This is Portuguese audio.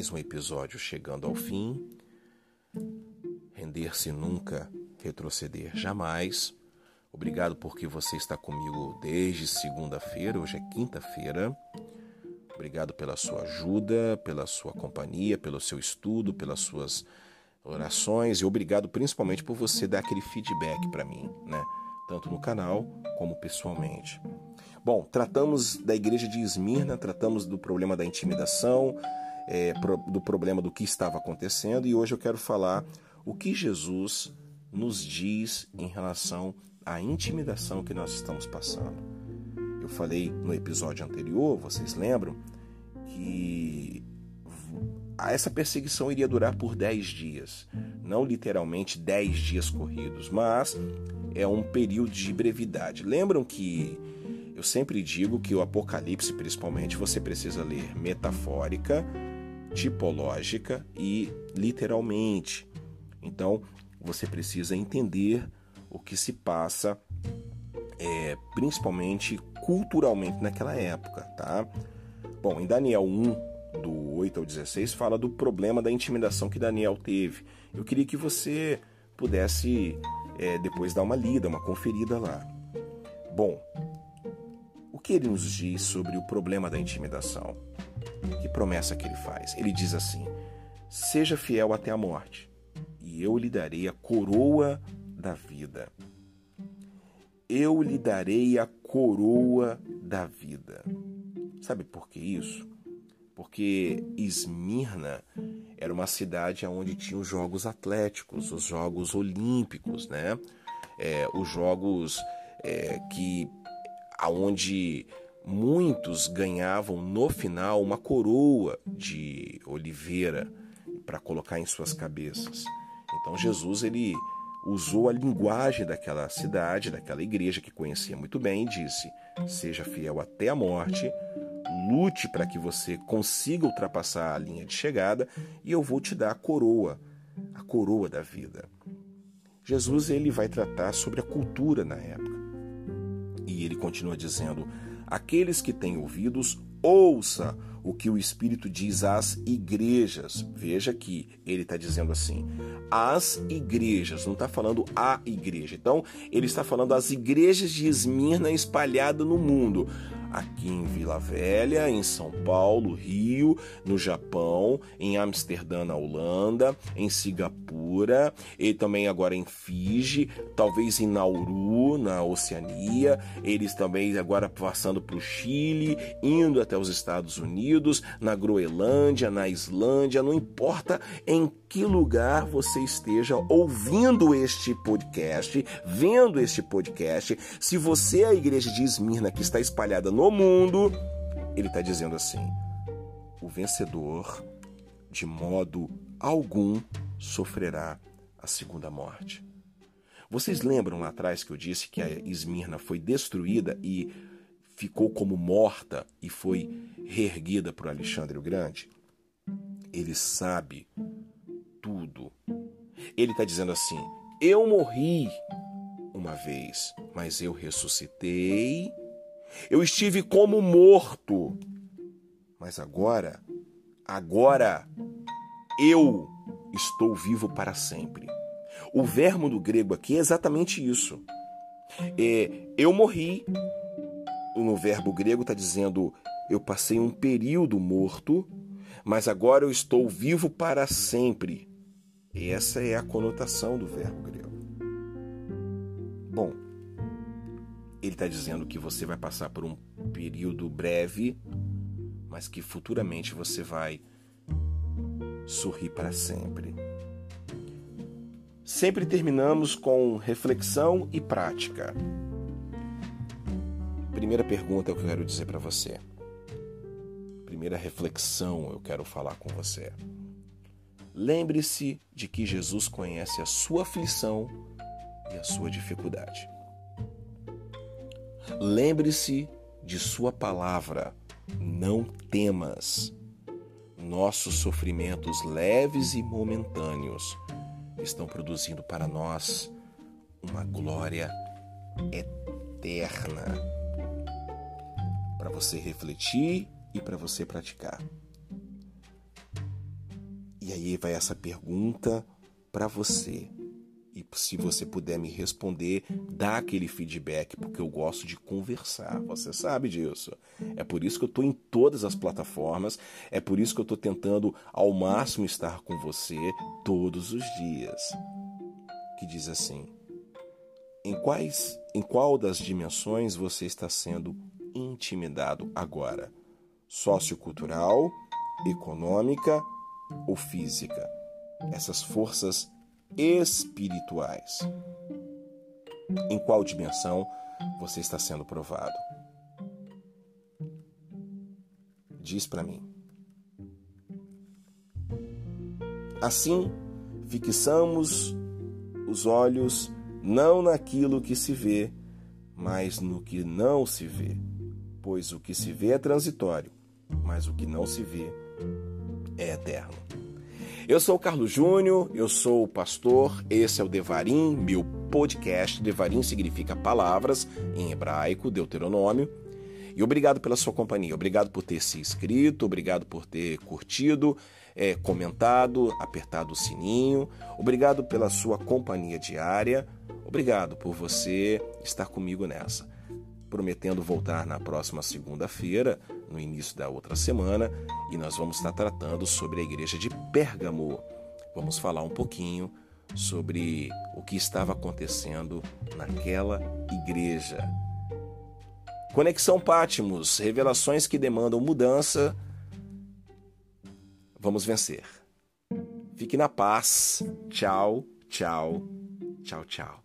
mais um episódio chegando ao fim. Render-se nunca, retroceder jamais. Obrigado porque você está comigo desde segunda-feira, hoje é quinta-feira. Obrigado pela sua ajuda, pela sua companhia, pelo seu estudo, pelas suas orações e obrigado principalmente por você dar aquele feedback para mim, né? Tanto no canal como pessoalmente. Bom, tratamos da igreja de Esmirna, tratamos do problema da intimidação, é, do problema do que estava acontecendo e hoje eu quero falar o que Jesus nos diz em relação à intimidação que nós estamos passando. Eu falei no episódio anterior, vocês lembram, que essa perseguição iria durar por 10 dias. Não literalmente 10 dias corridos, mas é um período de brevidade. Lembram que eu sempre digo que o Apocalipse, principalmente, você precisa ler metafórica, tipológica e literalmente. Então, você precisa entender o que se passa, é, principalmente culturalmente naquela época, tá? Bom, em Daniel 1, do 8 ao 16, fala do problema da intimidação que Daniel teve. Eu queria que você pudesse é, depois dar uma lida, uma conferida lá. Bom, que ele nos diz sobre o problema da intimidação? Que promessa que ele faz? Ele diz assim: Seja fiel até a morte, e eu lhe darei a coroa da vida. Eu lhe darei a coroa da vida. Sabe por que isso? Porque Esmirna era uma cidade onde tinha os Jogos Atléticos, os Jogos Olímpicos, né? É, os Jogos é, que aonde muitos ganhavam no final uma coroa de oliveira para colocar em suas cabeças. Então Jesus ele usou a linguagem daquela cidade, daquela igreja que conhecia muito bem e disse: "Seja fiel até a morte, lute para que você consiga ultrapassar a linha de chegada e eu vou te dar a coroa, a coroa da vida." Jesus ele vai tratar sobre a cultura na época. E ele continua dizendo: Aqueles que têm ouvidos, ouça o que o Espírito diz às igrejas. Veja que ele está dizendo assim: as igrejas, não está falando a igreja. Então, ele está falando as igrejas de Esmirna espalhadas no mundo aqui em Vila Velha, em São Paulo, Rio, no Japão, em Amsterdã, na Holanda, em Singapura, e também agora em Fiji, talvez em Nauru, na Oceania, eles também agora passando para o Chile, indo até os Estados Unidos, na Groenlândia, na Islândia, não importa em que lugar você esteja ouvindo este podcast, vendo este podcast, se você é a igreja de Esmirna que está espalhada no mundo, ele está dizendo assim: o vencedor, de modo algum, sofrerá a segunda morte. Vocês lembram lá atrás que eu disse que a Esmirna foi destruída e ficou como morta e foi reerguida por Alexandre o Grande? Ele sabe tudo. Ele está dizendo assim: Eu morri uma vez, mas eu ressuscitei. Eu estive como morto, mas agora, agora eu estou vivo para sempre. O verbo do grego aqui é exatamente isso. É, eu morri. No verbo grego está dizendo eu passei um período morto, mas agora eu estou vivo para sempre. Essa é a conotação do verbo grego. Bom, ele está dizendo que você vai passar por um período breve, mas que futuramente você vai sorrir para sempre. Sempre terminamos com reflexão e prática. Primeira pergunta que eu quero dizer para você. Primeira reflexão eu quero falar com você. Lembre-se de que Jesus conhece a sua aflição e a sua dificuldade. Lembre-se de Sua palavra, não temas. Nossos sofrimentos leves e momentâneos estão produzindo para nós uma glória eterna. Para você refletir e para você praticar. E aí vai essa pergunta para você. Se você puder me responder, dá aquele feedback, porque eu gosto de conversar. Você sabe disso. É por isso que eu estou em todas as plataformas. É por isso que eu estou tentando ao máximo estar com você todos os dias. Que diz assim: em quais, em qual das dimensões você está sendo intimidado agora? Sociocultural, econômica ou física? Essas forças espirituais. Em qual dimensão você está sendo provado? Diz para mim. Assim, fixamos os olhos não naquilo que se vê, mas no que não se vê. Pois o que se vê é transitório, mas o que não se vê é eterno. Eu sou o Carlos Júnior, eu sou o pastor, esse é o Devarim, meu podcast. Devarim significa palavras em hebraico, Deuteronômio. E obrigado pela sua companhia, obrigado por ter se inscrito, obrigado por ter curtido, é, comentado, apertado o sininho, obrigado pela sua companhia diária, obrigado por você estar comigo nessa prometendo voltar na próxima segunda-feira, no início da outra semana, e nós vamos estar tratando sobre a igreja de Pérgamo. Vamos falar um pouquinho sobre o que estava acontecendo naquela igreja. Conexão Pátimos, revelações que demandam mudança. Vamos vencer. Fique na paz. Tchau, tchau, tchau, tchau.